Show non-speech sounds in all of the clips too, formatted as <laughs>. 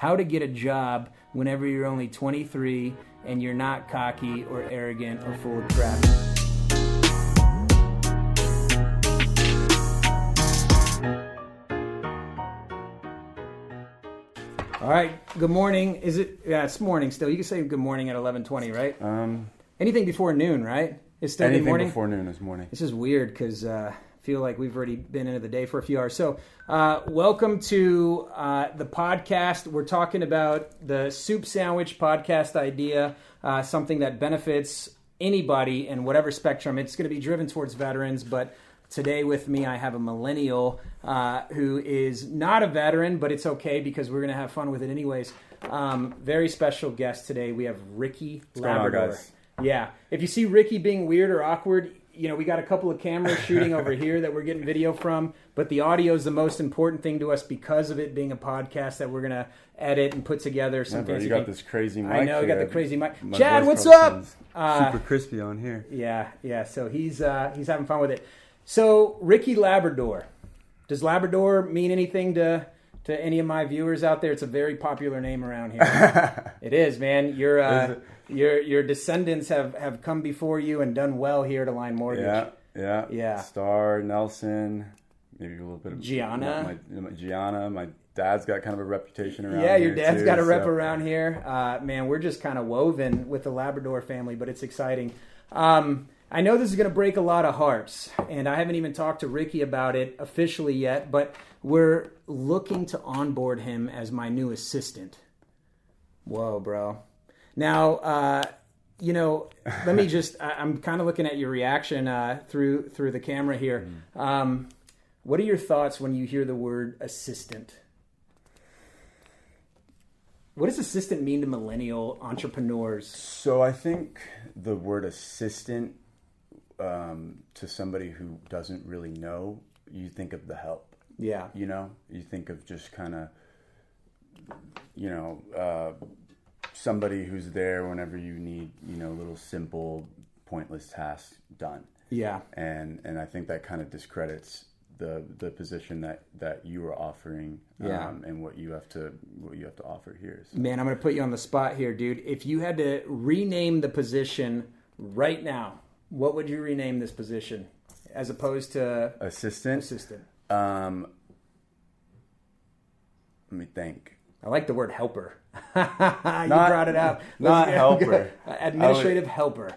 how to get a job whenever you're only 23 and you're not cocky or arrogant or full of crap. All right. Good morning. Is it? Yeah, it's morning still. You can say good morning at 11:20, right? Um, Anything before noon, right? It's still good anything morning. before noon is morning. This is weird because uh, feel like we've already been into the day for a few hours. So, uh, welcome to uh, the podcast. We're talking about the soup sandwich podcast idea, uh, something that benefits anybody in whatever spectrum. It's going to be driven towards veterans, but today with me I have a millennial uh, who is not a veteran, but it's okay because we're going to have fun with it anyways. Um, very special guest today. We have Ricky Labrador. Yeah. If you see Ricky being weird or awkward, you know, we got a couple of cameras shooting over here that we're getting video from, but the audio is the most important thing to us because of it being a podcast that we're going to edit and put together some Yeah, bro, you got this crazy mic. I know, you got the crazy mic. My Chad, what's up? Uh, super crispy on here. Yeah, yeah. So he's uh, he's having fun with it. So Ricky Labrador, does Labrador mean anything to to any of my viewers out there? It's a very popular name around here. <laughs> it is, man. Your uh, your your descendants have have come before you and done well here at Align Mortgage. Yeah, yeah, Yeah. Star Nelson, maybe a little bit of Gianna. My, my, Gianna, my dad's got kind of a reputation around. Yeah, your dad's too, got a rep so- around here. Uh, man, we're just kind of woven with the Labrador family, but it's exciting. Um, I know this is going to break a lot of hearts, and I haven't even talked to Ricky about it officially yet, but we're looking to onboard him as my new assistant. Whoa, bro. Now, uh, you know, let me <laughs> just, I, I'm kind of looking at your reaction uh, through through the camera here. Um, what are your thoughts when you hear the word assistant? What does assistant mean to millennial entrepreneurs? So I think the word assistant um, to somebody who doesn't really know, you think of the help. Yeah. You know, you think of just kind of, you know, uh, somebody who's there whenever you need, you know, little simple, pointless tasks done. Yeah. And and I think that kind of discredits the the position that that you are offering, Yeah. um, and what you have to what you have to offer here. So, Man, I'm going to put you on the spot here, dude. If you had to rename the position right now, what would you rename this position as opposed to assistant. assistant? Um, let me think. I like the word helper. <laughs> you Not- brought it up. <laughs> not Let's- <laughs> helper. Administrative helper.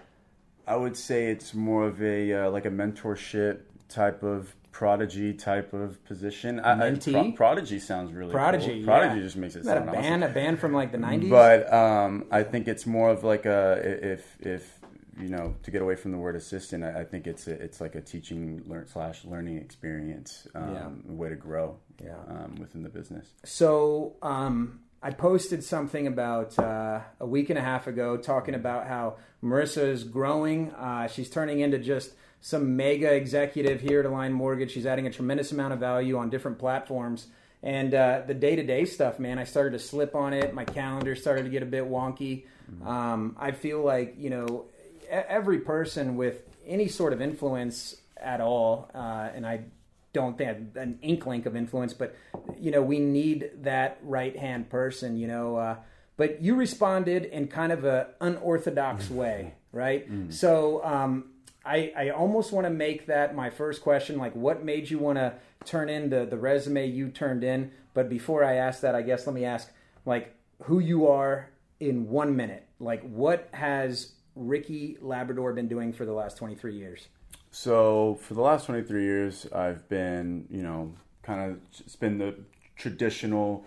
I would say it's more of a uh, like a mentorship type of prodigy type of position. I, I- Pro- prodigy sounds really Prodigy. Cool. Prodigy yeah. just makes it that a band? awesome. A band from like the 90s? But um, I think it's more of like a if if you know to get away from the word assistant, I, I think it's a, it's like a teaching learn slash learning experience, um, Yeah. way to grow, Yeah. um, within the business. So um, I posted something about uh, a week and a half ago talking about how Marissa is growing. Uh, she's turning into just some mega executive here at Align Mortgage. She's adding a tremendous amount of value on different platforms. And uh, the day to day stuff, man, I started to slip on it. My calendar started to get a bit wonky. Um, I feel like, you know, every person with any sort of influence at all, uh, and I don't think an inkling of influence, but you know, we need that right hand person, you know. Uh, but you responded in kind of a unorthodox way, right? So um, I, I almost want to make that my first question, like what made you want to turn in the, the resume you turned in? But before I ask that, I guess let me ask like who you are in one minute. Like what has Ricky Labrador been doing for the last 23 years? So for the last 23 years, I've been, you know, kind of it's been the traditional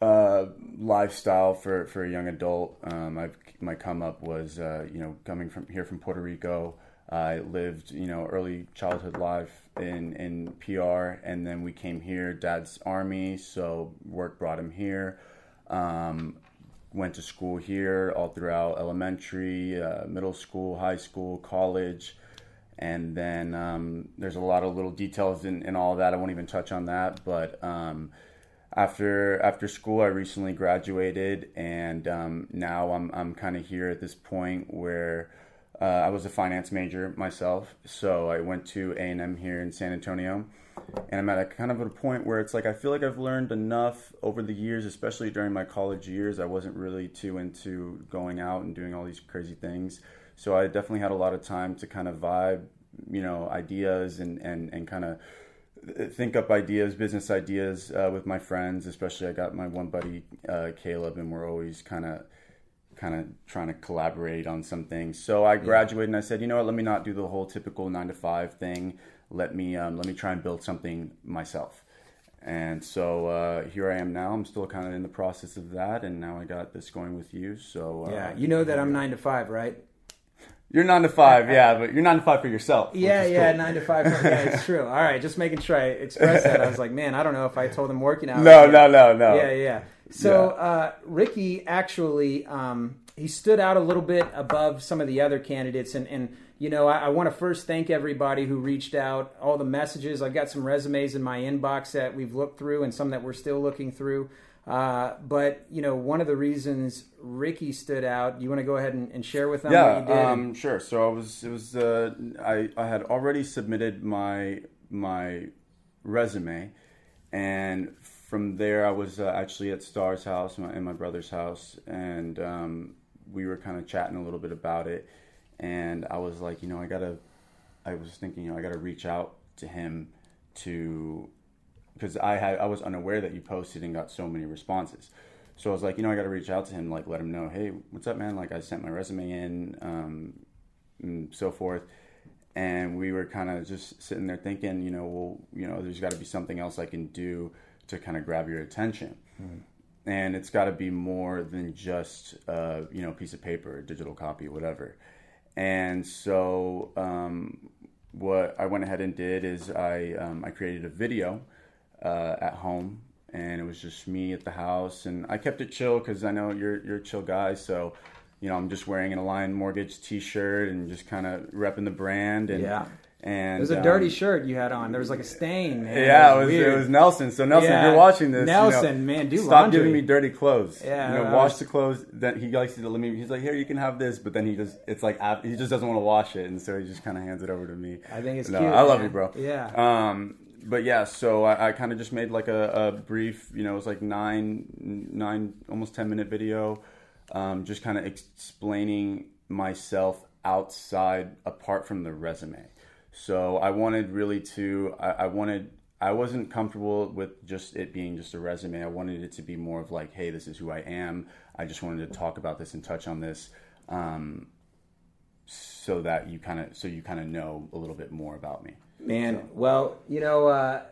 uh, lifestyle for, for a young adult. Um, I've my come up was, uh, you know, coming from here from Puerto Rico. I lived, you know, early childhood life in in PR, and then we came here. Dad's army, so work brought him here. Um, went to school here all throughout elementary, uh, middle school, high school, college and then um, there's a lot of little details in, in all that. I won't even touch on that. But um, after after school, I recently graduated, and um, now I'm I'm kind of here at this point where uh, I was a finance major myself, so I went to A and M here in San Antonio, and I'm at a kind of a point where it's like I feel like I've learned enough over the years, especially during my college years. I wasn't really too into going out and doing all these crazy things, so I definitely had a lot of time to kind of vibe, you know, ideas and and and kind of think up ideas, business ideas uh, with my friends. Especially, I got my one buddy uh, Caleb, and we're always kind of kind of trying to collaborate on some things. So I graduated, and I said, you know what? Let me not do the whole typical nine to five thing. Let me um, let me try and build something myself. And so uh, here I am now. I'm still kind of in the process of that, and now I got this going with you. So uh, yeah, you know that I'm nine to five, right? <laughs> You're nine to five, <laughs> yeah, but you're nine to five for yourself. Yeah, yeah, cool. nine to five. Yeah, it's true. <laughs> All right, just making sure I express that. I was like, man, I don't know if I told him working out. No, no, no, no. Yeah, yeah. So uh, Ricky actually um, he stood out a little bit above some of the other candidates, and and you know I, I want to first thank everybody who reached out, all the messages. I've got some resumes in my inbox that we've looked through, and some that we're still looking through. Uh, but you know, one of the reasons Ricky stood out. You want to go ahead and, and share with them what Yeah, you did? um, sure. So I was, it was, uh, I, I had already submitted my my resume, and from there I was uh, actually at Star's house my, and my brother's house, and um, we were kind of chatting a little bit about it, and I was like, you know, I gotta, I was thinking, you know, I gotta reach out to him to because I had I was unaware that you posted and got so many responses. So I was like, you know, I got to reach out to him, like let him know, hey, what's up, man? Like I sent my resume in, um, and so forth. And we were kind of just sitting there thinking, you know, well, you know, there's got to be something else I can do to kind of grab your attention. And it's got to be more than just, uh, you know, piece of paper, a digital copy, whatever. And so, um, what I went ahead and did is I um, I created a video uh, at home, and it was just me at the house, and I kept it chill because I know you're you're a chill guy, so you know I'm just wearing an Alliant Mortgage T-shirt and just kind of repping the brand, and Yeah. And It was a um, dirty shirt you had on. There was like a stain. Man. Yeah, it was, weird. it was Nelson. So Nelson, if you're watching this, you know, Nelson, man, do stop laundry. giving me dirty clothes. Yeah, you know, wash the clothes. Then he likes to let me. He's like, here, you can have this, but then he just, it's like he just doesn't want to wash it, and so he just kind of hands it over to me. I think it's no, cute, I love man. you, bro. Yeah. Um, but yeah, so I, I kind of just made like a, a brief, you know, it was like nine, nine, almost ten minute video, um, just kind of explaining myself outside, apart from the resume. So I wanted really to, I, I wanted, I wasn't comfortable with just it being just a resume. I wanted it to be more of like, hey, this is who I am. I just wanted to talk about this and touch on this. Um, so that you kind of so you kind of know a little bit more about me. Man, well, you know, uh,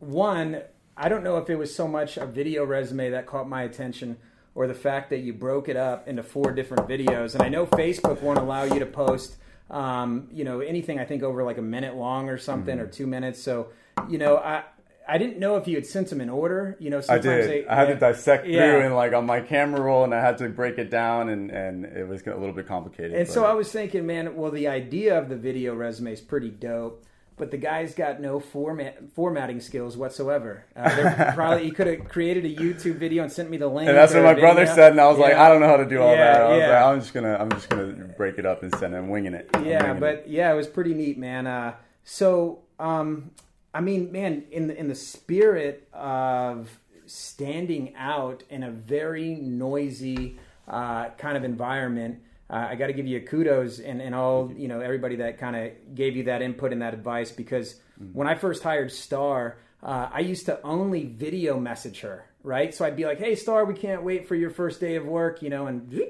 one, I don't know if it was so much a video resume that caught my attention or the fact that you broke it up into four different videos. And I know Facebook won't allow you to post, um, you know, anything I think over like a minute long or something Mm-hmm. or two minutes. So, you know, I. I didn't know if you had sent them in order. You know, I sometimes did. they. I had to yeah. dissect Yeah. through and like on my camera roll, and I had to break it down, and and it was a little bit complicated. And so I was thinking, man, well, the idea of the video resume is pretty dope, but the guy's got no format formatting skills whatsoever. Uh, probably he could have created a YouTube video and sent me the link. and that's what my brother said, and I was like, I don't know how to do all Yeah, that. I yeah. like, I'm just gonna, I'm just gonna break it up and send it, I'm winging it. I'm Yeah, winging but it. yeah, it was pretty neat, man. Uh, so, um, I mean, man, in the in the spirit of standing out in a very noisy uh, kind of environment, uh, I got to give you kudos and, and all you know everybody that kind of gave you that input and that advice because when I first hired Star, uh, I used to only video message her, right? So I'd be like, "Hey, Star, we can't wait for your first day of work," you know, and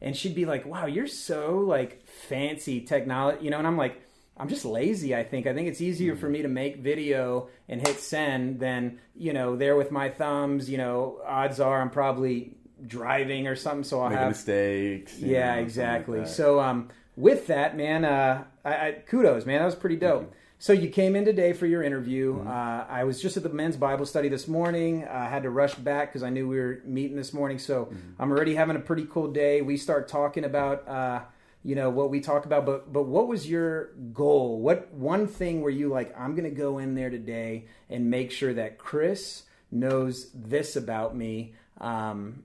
and she'd be like, "Wow, you're so like fancy technology," you know, and I'm like, "I'm just lazy." I think I think it's easier for me to make video and hit send than you know there with my thumbs. You know, odds are I'm probably driving or something, so I'll making have mistakes. yeah, know, something like exactly. so, um, with that, man, uh, I, I, kudos, man. That was pretty dope. So you came in today for your interview. Mm-hmm. Uh, I was just at the men's Bible study this morning. I had to rush back because I knew we were meeting this morning. So Mm-hmm. I'm already having a pretty cool day. We start talking about, uh, you know, what we talk about. But but what was your goal? What one thing were you like? I'm going to go in there today and make sure that Chris knows this about me. Um,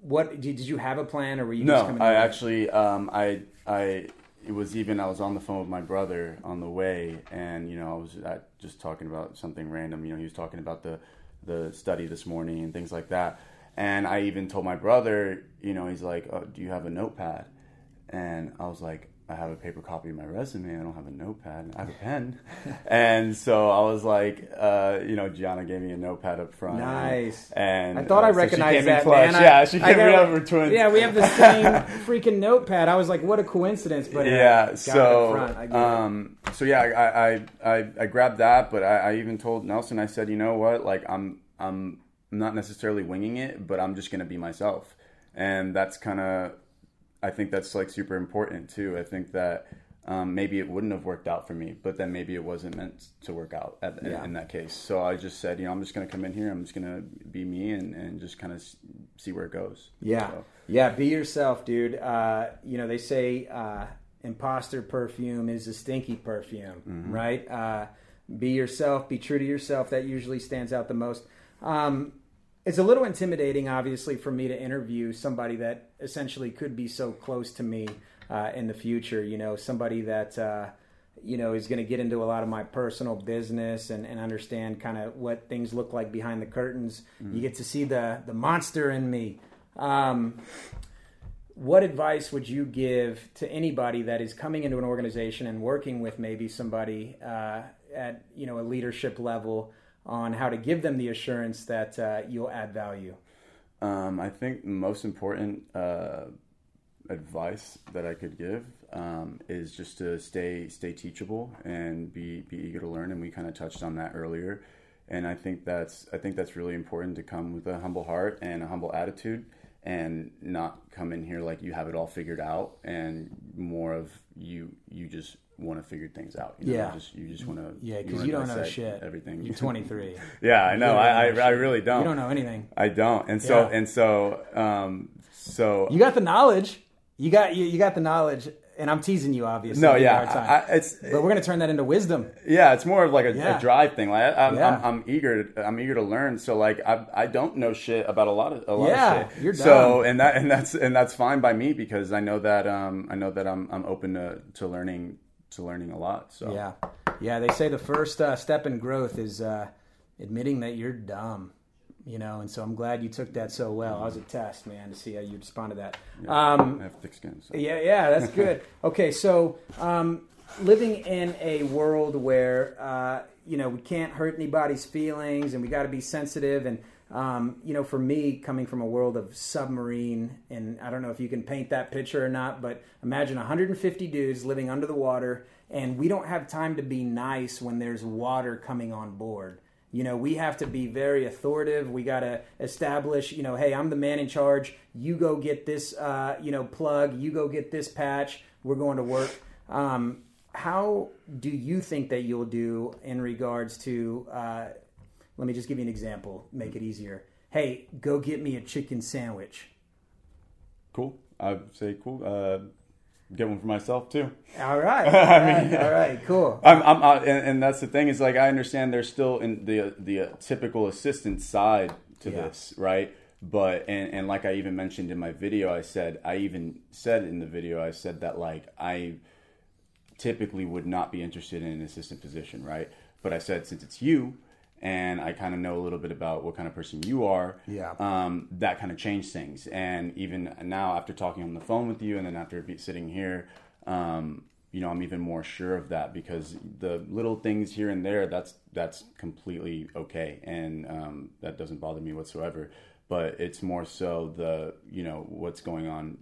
what did, did you have a plan, or were you just No, coming? I actually, um, I, I, it was even I was on the phone with my brother on the way, and you know I was uh, just talking about something random. You know, he was talking about the the study this morning and things like that. And I even told my brother, you know, he's like, oh, "Do you have a notepad?" And I was like, I have a paper copy of my resume. I don't have a notepad. I have a pen. <laughs> and so I was like, uh, you know, Gianna gave me a notepad up front. Nice. And I thought uh, I so she recognized in that, man. I- yeah, she came in over twins. Yeah, we have the same <laughs> freaking notepad. I was like, what a coincidence, but uh, yeah. it So, up front. I um, so yeah, I, I, I, I grabbed that, but I, I even told Nelson, I said, you know what, like I'm, I'm not necessarily winging it, but I'm just gonna be myself, and that's kind of, I think that's like super important too. I think that. Um, maybe it wouldn't have worked out for me, but then maybe it wasn't meant to work out at, Yeah. in that case. So I just said, you know, I'm just going to come in here. I'm just going to be me and, and just kind of see where it goes. Yeah, So- yeah. Be yourself, dude. Uh, you know they say uh, imposter perfume is a stinky perfume, Mm-hmm. right? Uh, be yourself. Be true to yourself. That usually stands out the most. Um, it's a little intimidating, obviously, for me to interview somebody that essentially could be so close to me uh, in the future. You know, somebody that. Uh, you know, is going to get into a lot of my personal business and, and understand kind of what things look like behind the curtains. You get to see the the monster in me. Um, what advice would you give to anybody that is coming into an organization and working with maybe somebody uh, at you know a leadership level on how to give them the assurance that uh, you'll add value? Um, I think the most important uh, advice that I could give um, is just to stay stay teachable and be be eager to learn. And we kind of touched on that earlier. And I think that's I think that's really important to come with a humble heart and a humble attitude, and not come in here like you have it all figured out, and more of you you just want to figure things out. You know? Yeah. just, you just want to Yeah, because you, don't know shit. Everything You're <laughs> 23. yeah, I know. I, I, know I really don't. You don't know anything. I don't. And so Yeah. and so um so You got the knowledge. You got you, you got the knowledge, and I'm teasing you, obviously. no, Give you a yeah. I, I- it's but we're gonna turn that into wisdom. yeah, it's more of like a, Yeah. a drive thing. Like I, I'm, Yeah. I'm, I'm eager, to, I'm eager to learn. So like I, I don't know shit about a lot of a lot Yeah, of shit. you're so and that and that's and that's fine by me because I know that um I know that I'm I'm open to to learning to learning a lot. So Yeah, yeah. They say the first uh, step in growth is uh, admitting that you're dumb. You know, and so I'm glad you took that so well. I was a test, man, to see how you respond to that. Um, I have thick skin. So. yeah, yeah, that's good. <laughs> Okay, so um, living in a world where uh, you know we can't hurt anybody's feelings, and we got to be sensitive, and um, you know, for me, coming from a world of submarine, and I don't know if you can paint that picture or not, but imagine 150 dudes living under the water, and we don't have time to be nice when there's water coming on board. You know, we have to be very authoritative. We got to establish, you know, hey, I'm the man in charge. You go get this, uh, you know, plug. You go get this patch. We're going to work. Um, how do you think that you'll do in regards to? Uh, let me just give you an example. Make it easier. Hey, go get me a chicken sandwich. Cool. I'd say cool. Uh, get one for myself too. All right. <laughs> All right. all right cool. <laughs> I'm, I'm, uh, and, and that's the thing is like I understand there's still in the the uh, typical assistant side to Yeah. this, right? But and and like I even mentioned in my video, I said I even said in the video I said that like I typically would not be interested in an assistant position, right? But I said since it's you and I kind of know a little bit about what kind of person you are, Yeah. um, that kind of changed things. And even now, after talking on the phone with you, and then after sitting here, um, you know, I'm even more sure of that because the little things here and there, that's that's completely okay, and um, that doesn't bother me whatsoever. But it's more so the you know what's going on,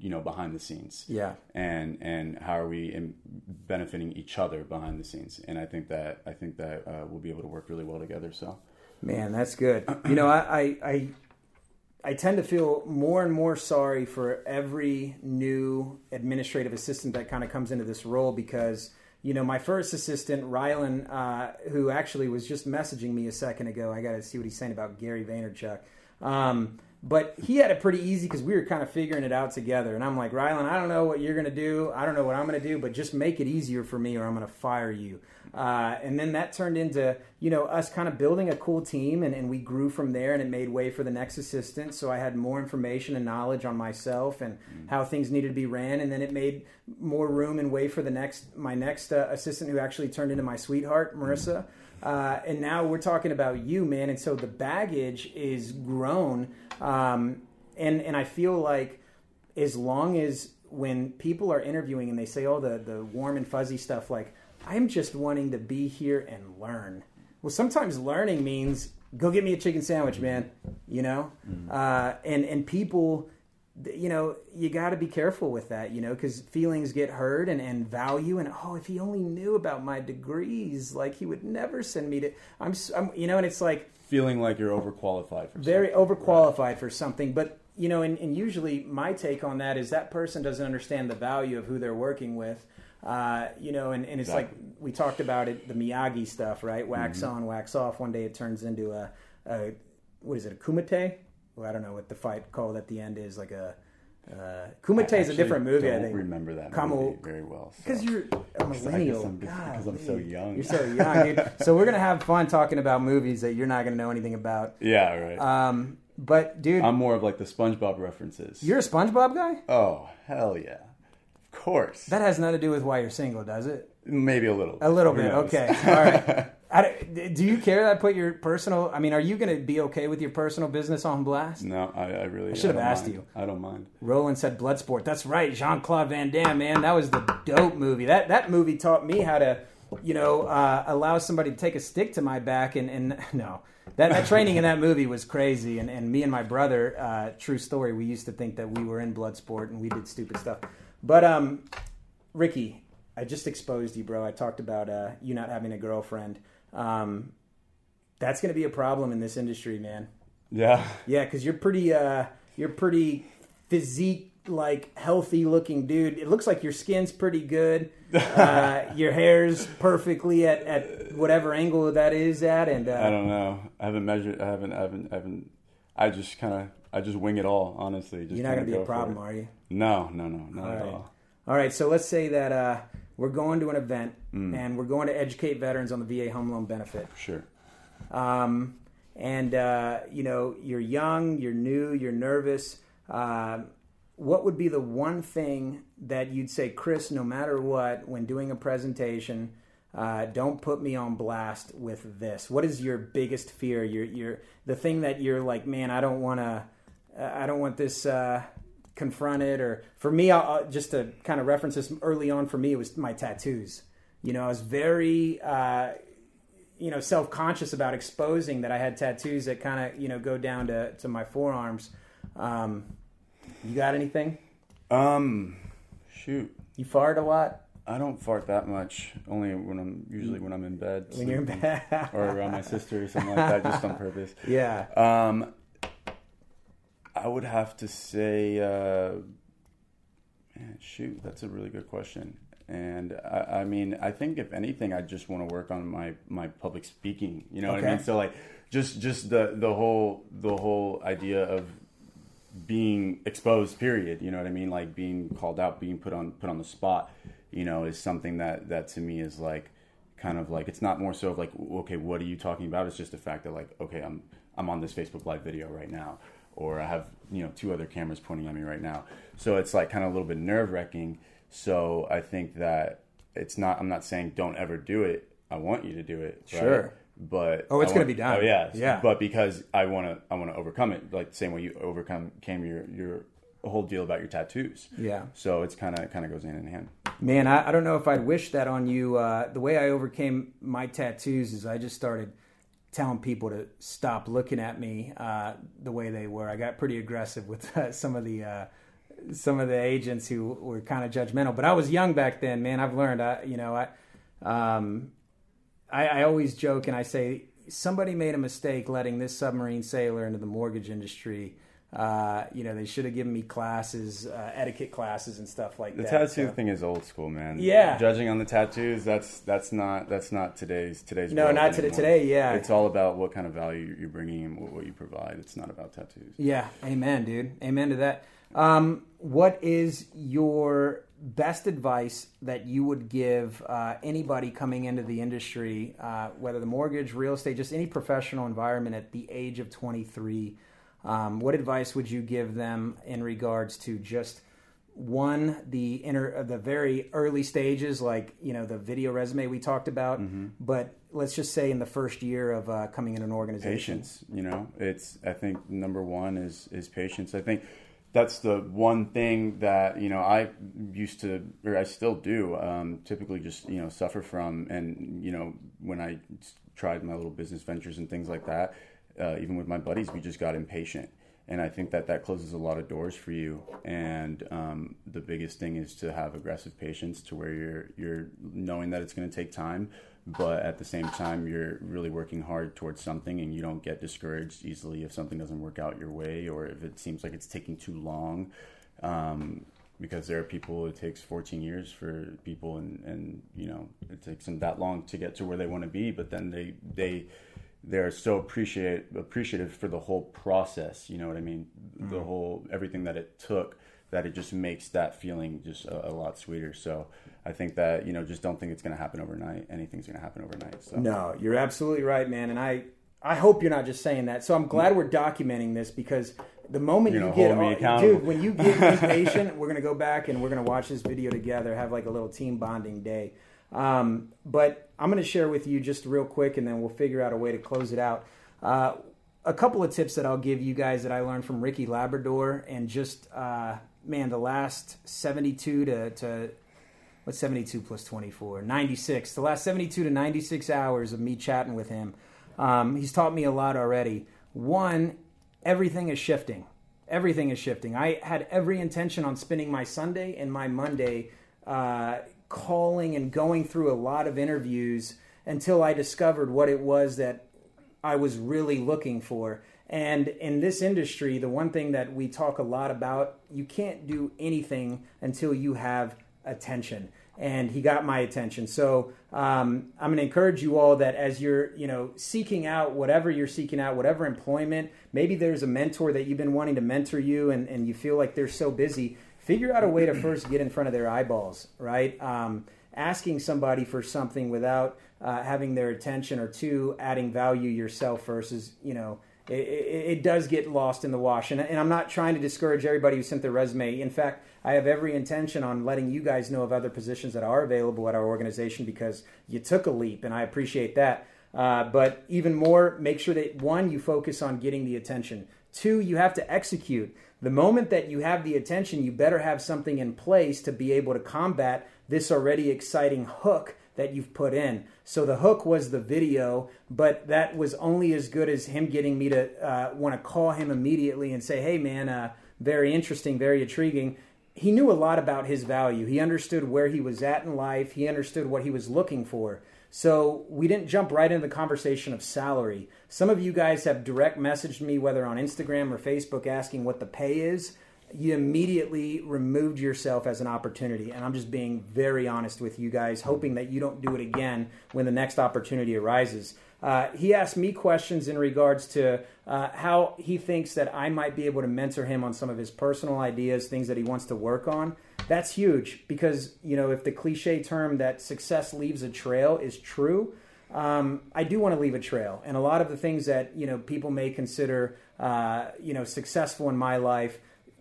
you know, behind the scenes Yeah. and and how are we in benefiting each other behind the scenes and i think that i think that uh, we'll be able to work really well together so Man, that's good. You know, I, I, I, I tend to feel more and more sorry for every new administrative assistant that kind of comes into this role because, you know, my first assistant, Rylan, uh, who actually was just messaging me a second ago, I got to see what he's saying about Gary Vaynerchuk. Um, but he had it pretty easy because we were kind of figuring it out together. And I'm like, Rylan, I don't know what you're going to do. I don't know what I'm going to do, but just make it easier for me or I'm going to fire you. Uh, and then that turned into, you know, us kind of building a cool team and, and we grew from there and it made way for the next assistant. So I had more information and knowledge on myself and mm. how things needed to be ran. And then it made more room and way for the next, my next uh, assistant who actually turned into my sweetheart, Marissa. Uh, and now we're talking about you, man. And so the baggage is grown. Um, and, and I feel like as long as when people are interviewing and they say all the, the warm and fuzzy stuff, like, I'm just wanting to be here and learn. Well, sometimes learning means go get me a chicken sandwich, man. You know, mm. uh, and and people, you know, you got to be careful with that, you know, because feelings get hurt and and value. And oh, if he only knew about my degrees, like he would never send me to. I'm, I'm you know, and it's like feeling like you're overqualified for very overqualified right. for something, but. You know, and, and usually my take on that is that person doesn't understand the value of who they're working with, uh, you know, and, and it's exactly. like we talked about it, the Miyagi stuff, right? Wax mm-hmm. on, wax off. One day it turns into a, a what is it, a kumite? Well, I don't know what the fight called at the end is, like a. Uh, Kumite is a different movie. I think. remember that Kamu, movie very well because so. you're a millennial. Because I'm, I'm, so young. You're so young, dude. <laughs> so we're gonna have fun talking about movies that you're not gonna know anything about. Yeah, right. Um, but dude, I'm more of like the SpongeBob references. You're a SpongeBob guy. Oh hell yeah! Of course. That has nothing to do with why you're single, does it? Maybe a little. A little bit. Okay. <laughs> All right. I, do you care that I put your personal? I mean, are you going to be okay with your personal business on blast? No, I, I really. I should have asked mind. you. I don't mind. Roland said Bloodsport. That's right, Jean Claude Van Damme. Man, that was the dope movie. That that movie taught me how to, you know, uh, allow somebody to take a stick to my back and and <laughs> no. That, that training in that movie was crazy, and, and me and my brother, uh, true story, we used to think that we were in Bloodsport and we did stupid stuff. But um, Ricky, I just exposed you, bro. I talked about uh, you not having a girlfriend. Um, that's going to be a problem in this industry, man. Yeah. Yeah, because you're pretty, uh, you're pretty physique like healthy looking dude. It looks like your skin's pretty good. <laughs> Uh, your hair's perfectly at, at whatever angle that is at, and uh, I don't know. I haven't measured. I haven't. I haven't. I haven't. I just kind of. I just wing it all. Honestly, just you're not gonna be a problem, are you? No, no, no, not all at right. all. All right, so let's say that uh, we're going to an event mm. and we're going to educate veterans on the VA home loan benefit. Sure. Um, and uh, you know, you're young, you're new, you're nervous. Uh, what would be the one thing that you'd say, Chris, no matter what, when doing a presentation, uh, don't put me on blast with this? What is your biggest fear? Your, your, the thing that you're like, man, I don't want to, I don't want this uh, confronted or for me I'll, just to kind of reference this early on for me it was my tattoos you know i was very uh, you know self-conscious about exposing that i had tattoos that kind of you know go down to, to my forearms um, you got anything um shoot you fart a lot I don't fart that much. Only when I'm usually when I'm in bed. When you're in bed, or around my sister or something like that, just on purpose. <laughs> Yeah. Um, I would have to say, uh, man, shoot, that's a really good question. And I, I, mean, I think if anything, I just want to work on my my public speaking. You know okay. what I mean? So like, just just the the whole the whole idea of being exposed. Period. You know what I mean? Like being called out, being put on put on the spot. You know, is something that that to me is like kind of like it's not more so of like okay, what are you talking about? It's just the fact that like okay, I'm I'm on this Facebook live video right now or I have you know two other cameras pointing at me right now. So it's like kind of a little bit nerve wracking. So I think that it's not. I'm not saying don't ever do it. I want you to do it. Right? Sure. But oh, it's going to be done. Oh yeah, yeah. But because I want to, I want to overcome it. Like the same way you overcome came your your whole deal about your tattoos. Yeah. So it's kind of kind of goes hand in hand. Man, I, I, don't know if I'd wish that on you. Uh, the way I overcame my tattoos is I just started telling people to stop looking at me uh, the way they were. I got pretty aggressive with uh, some of the uh, some of the agents who were kind of judgmental. But I was young back then, man. I've learned. I you know I, um, I I always joke and I say somebody made a mistake letting this submarine sailor into the mortgage industry. Uh, you know, they should have given me classes, uh, etiquette classes, and stuff like The that. The tattoo So- thing is old school, man. Yeah. Judging on the tattoos, that's that's not that's not today's today's. No, not today- today, yeah. It's all about what kind of value you're bringing and what, what you provide. It's not about tattoos. Yeah, amen, dude. Amen to that. Um, what is your best advice that you would give uh, anybody coming into the industry, uh, whether the mortgage, real estate, just any professional environment at the age of 23? Um, what advice would you give them in regards to just one the inner uh, the very early stages like you know the video resume we talked about but let's just say in the first year of uh, coming in an organization? Patience you know it's i think number one is is patience. I think that's the one thing that you know i used to or i still do um, typically just you know suffer from. And you know when i tried my little business ventures and things like that uh, even with my buddies we just got impatient and I think that that closes a lot of doors for you. And um, the biggest thing is to have aggressive patience, to where you're you're knowing that it's going to take time, but at the same time you're really working hard towards something, and you don't get discouraged easily if something doesn't work out your way, or if it seems like it's taking too long. Um, because there are people it takes 14 years for people and, and you know it takes them that long to get to where they want to be but then they they they're so appreciate appreciative for the whole process. You know what I mean? The mm-hmm. whole everything that it took that it just makes that feeling just a, a lot sweeter. So I think that you know just don't think it's going to happen overnight. Anything's going to happen overnight. So No, you're absolutely right, man. And I, I hope you're not just saying that. So I'm glad we're documenting this because the moment You you, get, all- dude, when you get <laughs> impatient, we're gonna go back and we're gonna watch this video together, have like a little team bonding day. Um, but I'm gonna share with you just real quick, and then we'll figure out a way to close it out. Uh, a couple of tips that I'll give you guys that I learned from Ricky Labrador, and just uh, man, the last 72 to, to what's 72 plus 24 96 the last 72 to 96 hours of me chatting with him. Um, he's taught me a lot already. One everything is shifting. Everything is shifting. I had every intention on spending my sunday and my monday uh, calling and going through a lot of interviews until i discovered what it was that I was really looking for. And in this industry, the one thing that we talk a lot about, you can't do anything until you have attention. And he got my attention. So um, I'm going to encourage you all that as you're, you know, seeking out whatever you're seeking out, whatever employment, maybe there's a mentor that you've been wanting to mentor you, and, and you feel like they're so busy. Figure out a way to first get in front of their eyeballs, right? Um, asking somebody for something without uh, having their attention or two adding value yourself versus you know it, it, it does get lost in the wash. And, and i'm not trying to discourage everybody who sent their resume. In fact i have every intention on letting you guys know of other positions that are available at our organization because you took a leap and i appreciate that. Uh, but even more make sure that one you focus on getting the attention. Two you have to execute the moment that you have the attention you better have something in place to be able to combat this already exciting hook that you've put in. So the hook was the video, but that was only as good as him getting me to uh, want to call him immediately and say, "Hey, man, uh, very interesting, very intriguing." He knew a lot about his value. He understood where he was at in life. He understood what he was looking for. So we didn't jump right into the conversation of salary. Some of you guys have direct messaged me, whether on Instagram or Facebook, asking what the pay is you immediately removed yourself as an opportunity. And I'm just being very honest with you guys, hoping that you don't do it again when the next opportunity arises. Uh, he asked me questions in regards to uh, how he thinks that I might be able to mentor him on some of his personal ideas, things that he wants to work on. That's huge because, you know, if the cliche term that success leaves a trail is true, um, I do want to leave a trail. And a lot of the things that, you know, people may consider, uh, you know, successful in my life,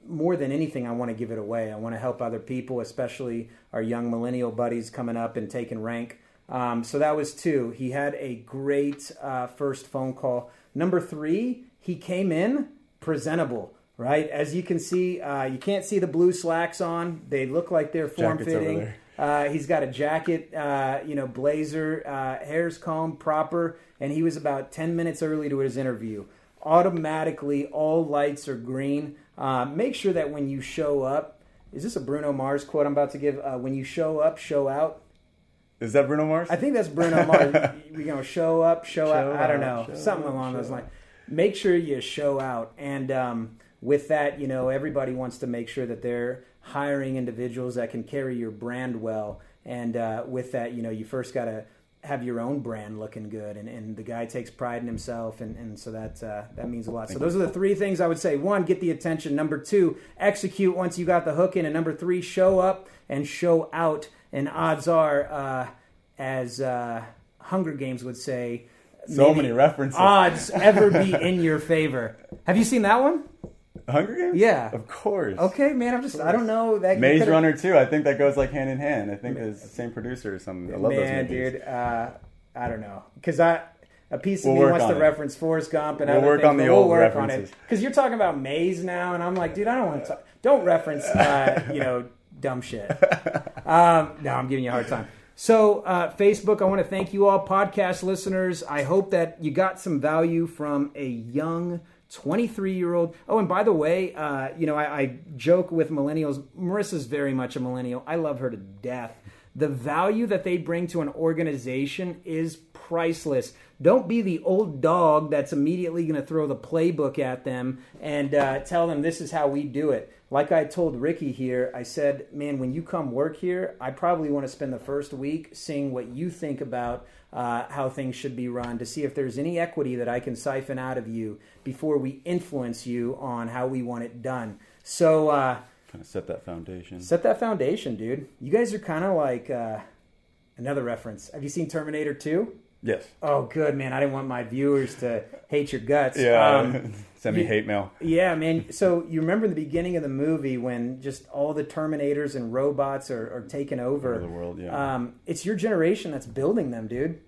more than anything, I want to give it away. I want to help other people, especially our young millennial buddies coming up and taking rank. Um, so that was two. He had a great uh, first phone call. Number three, he came in presentable, right? As you can see, uh, you can't see the blue slacks on. They look like they're form fitting. Uh, he's got a jacket, uh, you know, blazer, uh, hair's combed proper, and he was about 10 minutes early to his interview. Automatically, all lights are green. Uh, make sure that when you show up, is this a Bruno Mars quote I'm about to give? Uh, when you show up, show out. Is that Bruno Mars? I think that's Bruno Mars. We're going to show up, show, Show out. I don't know. Something out, along those lines. Make sure you show out. And um, with that, you know, everybody wants to make sure that they're hiring individuals that can carry your brand well. And uh, with that, you know, you first got to have your own brand looking good, and, and the guy takes pride in himself, and, and so that uh, that means a lot. so those are the three things I would say: one, get the attention; number two, execute once you got the hook in; and number three, show up and show out. And odds are, uh, as uh, Hunger Games would say, so many references. Odds ever be in your favor. Have you seen that one? Hunger Games? Yeah. Of course. Okay, man. I'm just. I don't know that. Maze Runner too. I think that goes like hand in hand. I think it's the same producer or something. I love man, those movies. dude. Uh, I don't know because I. A piece of we'll me wants to it. reference Forrest Gump and we'll other work things, on the we'll old work references. Because you're talking about Maze now, and I'm like, dude, I don't want to. Talk. Don't reference, uh, <laughs> you know, dumb shit. Um, no, I'm giving you a hard time. So, uh, Facebook, I want to thank you all, podcast listeners. I hope that you got some value from a young 23 year old. Oh, and by the way, uh, you know, I, I joke with millennials. Marissa's very much a millennial. I love her to death. The value that they bring to an organization is priceless. Don't be the old dog that's immediately going to throw the playbook at them and uh, tell them this is how we do it like I told Ricky here, I said, man, when you come work here, I probably want to spend the first week seeing what you think about uh, how things should be run to see if there's any equity that I can siphon out of you before we influence you on how we want it done. So, uh, kind of set that foundation. Set that foundation, dude. You guys are kind of like uh, another reference. Have you seen Terminator 2? Yes. Oh, good man! I didn't want my viewers to hate your guts. Yeah. Um, <laughs> Send me you, hate mail. Yeah, man. So you remember the beginning of the movie when just all the Terminators and robots are, are taking over, over the world. Yeah. Um, it's your generation that's building them, dude.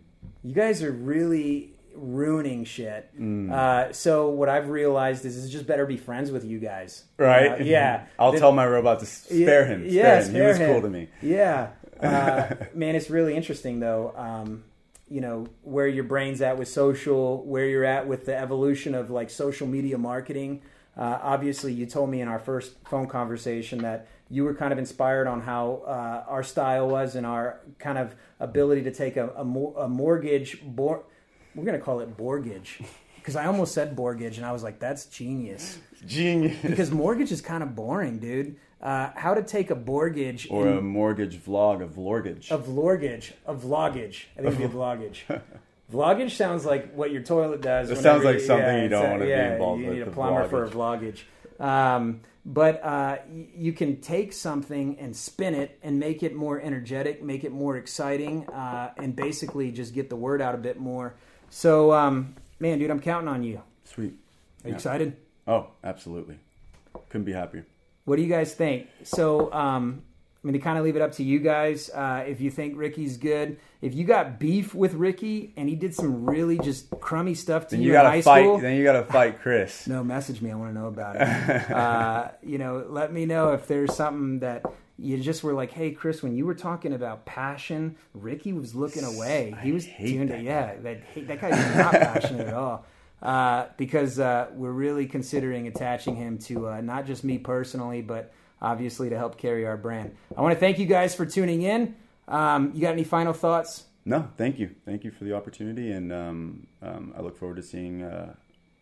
You guys are really ruining shit. Mm. Uh, so what I've realized is it's just better be friends with you guys. Right. Uh, yeah. <laughs> I'll the, tell my robot to spare him. Spare yeah, him. Spare he was him. cool to me. Yeah. <laughs> Uh, man, it's really interesting though. Um, you know where your brain's at with social, where you're at with the evolution of like social media marketing. Uh, obviously, you told me in our first phone conversation that you were kind of inspired on how uh, our style was and our kind of ability to take a, a, a mortgage. Bor- we're going to call it mortgage because <laughs> I almost said mortgage and I was like, that's genius. Genius. Because mortgage is kind of boring, dude uh, how to take a mortgage or in, a mortgage vlog of lorgage of lorgage of vlogage. I think it'd be vlogage. <laughs> vlogage sounds like what your toilet does. It sounds like you, something yeah, you don't want to yeah, be involved you with. You need a plumber vlogage. for a vlogage. Um, but uh, you can take something and spin it and make it more energetic, make it more exciting, uh, and basically just get the word out a bit more. So, um, man, dude, I'm counting on you. Sweet. Are you excited? Oh, absolutely. Couldn't be happier. What do you guys think? So, um, I'm going to kind of leave it up to you guys. Uh, if you think Ricky's good, if you got beef with Ricky and he did some really just crummy stuff to then you, you gotta in high fight, school, then you got to fight Chris. <laughs> no, message me. I want to know about it. <laughs> uh, you know, let me know if there's something that you just were like, "Hey, Chris, when you were talking about passion, Ricky was looking away. He was tuned. To, yeah, that that guy's not passionate at all." <laughs> uh, because uh, we're really considering attaching him to uh, not just me personally, but obviously to help carry our brand. I want to thank you guys for tuning in. Um, you got any final thoughts? No, thank you, thank you for the opportunity, and um, um, I look forward to seeing uh,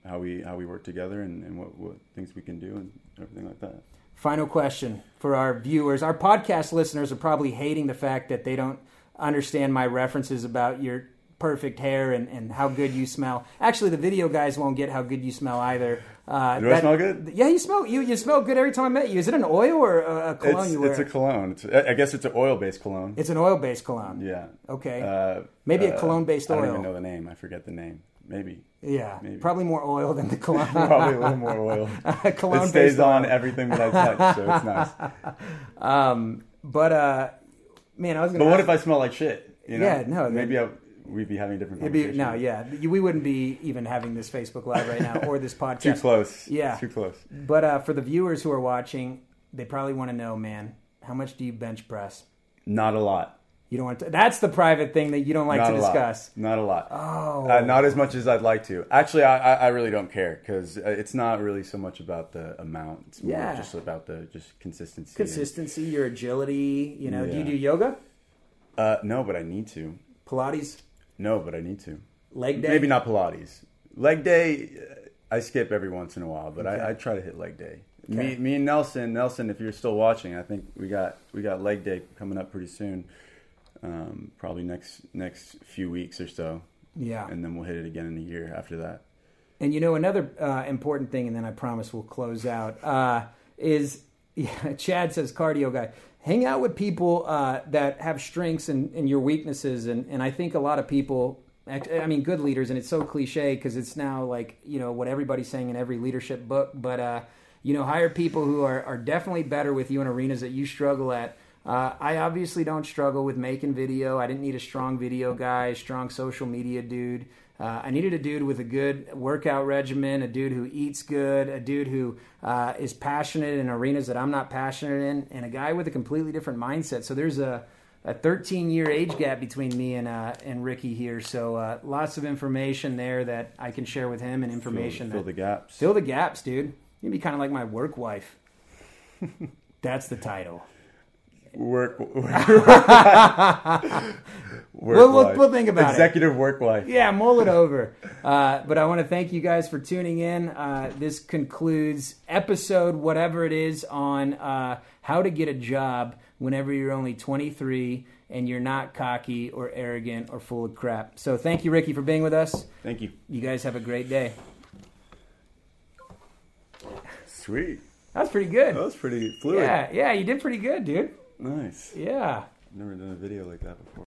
how we how we work together and, and what, what things we can do and everything like that. Final question for our viewers. Our podcast listeners are probably hating the fact that they don't understand my references about your perfect hair and, and how good you smell. Actually, the video guys won't get how good you smell either. Uh, Do I smell good? Yeah, you smell you you smell good every time I met you. Is it an oil or a, a cologne it's, you wear? It's a cologne. It's, I guess it's an oil based cologne. It's an oil based cologne. Yeah. Okay. Uh, Maybe uh, a cologne based oil. I don't even know the name. I forget the name. Maybe. Yeah, Maybe. probably more oil than the <laughs> cologne. probably a little more oil. cologne <laughs> it stays on oil. everything that I touch, so it's nice. <laughs> Um, but uh, man, I was. Gonna but what if I smell like shit? You know? Yeah, no. Maybe I we'd be having a different conversation. Be, no, yeah, we wouldn't be even having this Facebook Live right now or this <laughs> podcast. too close. Yeah, too close. But uh, for the viewers who are watching, they probably want to know, man, how much do you bench press? Not a lot. You don't want to. That's the private thing that you don't like not to discuss. Lot. Not a lot. Oh, uh, not as much as I'd like to. Actually, I, I really don't care because uh, it's not really so much about the amount. It's more yeah. just about the just consistency. Consistency, and, your agility. You know, yeah. do you do yoga? Uh, no, but I need to. Pilates. No, but I need to. Leg day. Maybe not Pilates. Leg day. I skip every once in a while, but Okay. I, I try to hit leg day. Okay. Me, me and Nelson, Nelson, if you're still watching, I think we got we got leg day coming up pretty soon. Um, probably next next few weeks or so, Yeah. and then we'll hit it again in a year after that. And you know another uh, important thing, and then I promise we'll close out. Uh, is yeah, <laughs> Chad says cardio guy. Hang out with people uh, that have strengths and, and your weaknesses, and, and I think a lot of people. I mean, good leaders, and it's so cliche because it's now like you know what everybody's saying in every leadership book. But uh, you know, hire people who are, are definitely better with you in arenas that you struggle at. Uh, I obviously don't struggle with making video. I didn't need a strong video guy, strong social media dude. Uh, I needed a dude with a good workout regimen, a dude who eats good, a dude who uh, is passionate in arenas that I'm not passionate in, and a guy with a completely different mindset. So there's a, a 13 year age gap between me and uh, and Ricky here. So uh, lots of information there that I can share with him, and information fill, fill that the gaps. fill the gaps, dude. You'd be kind of like my work wife. <laughs> That's the title. Work. <laughs> <laughs> work We'll- we'll- we'll think about it. Executive work life. Yeah, mull it <laughs> over. Uh, but I want to thank you guys for tuning in. Uh, this concludes episode whatever it is on uh, how to get a job whenever you're only 23 and you're not cocky or arrogant or full of crap. So thank you, Ricky, for being with us. Thank you. You guys have a great day. Sweet. That was pretty good. That was pretty fluid. Yeah, yeah, you did pretty good, dude. Nice. Yeah. Never done a video like that before.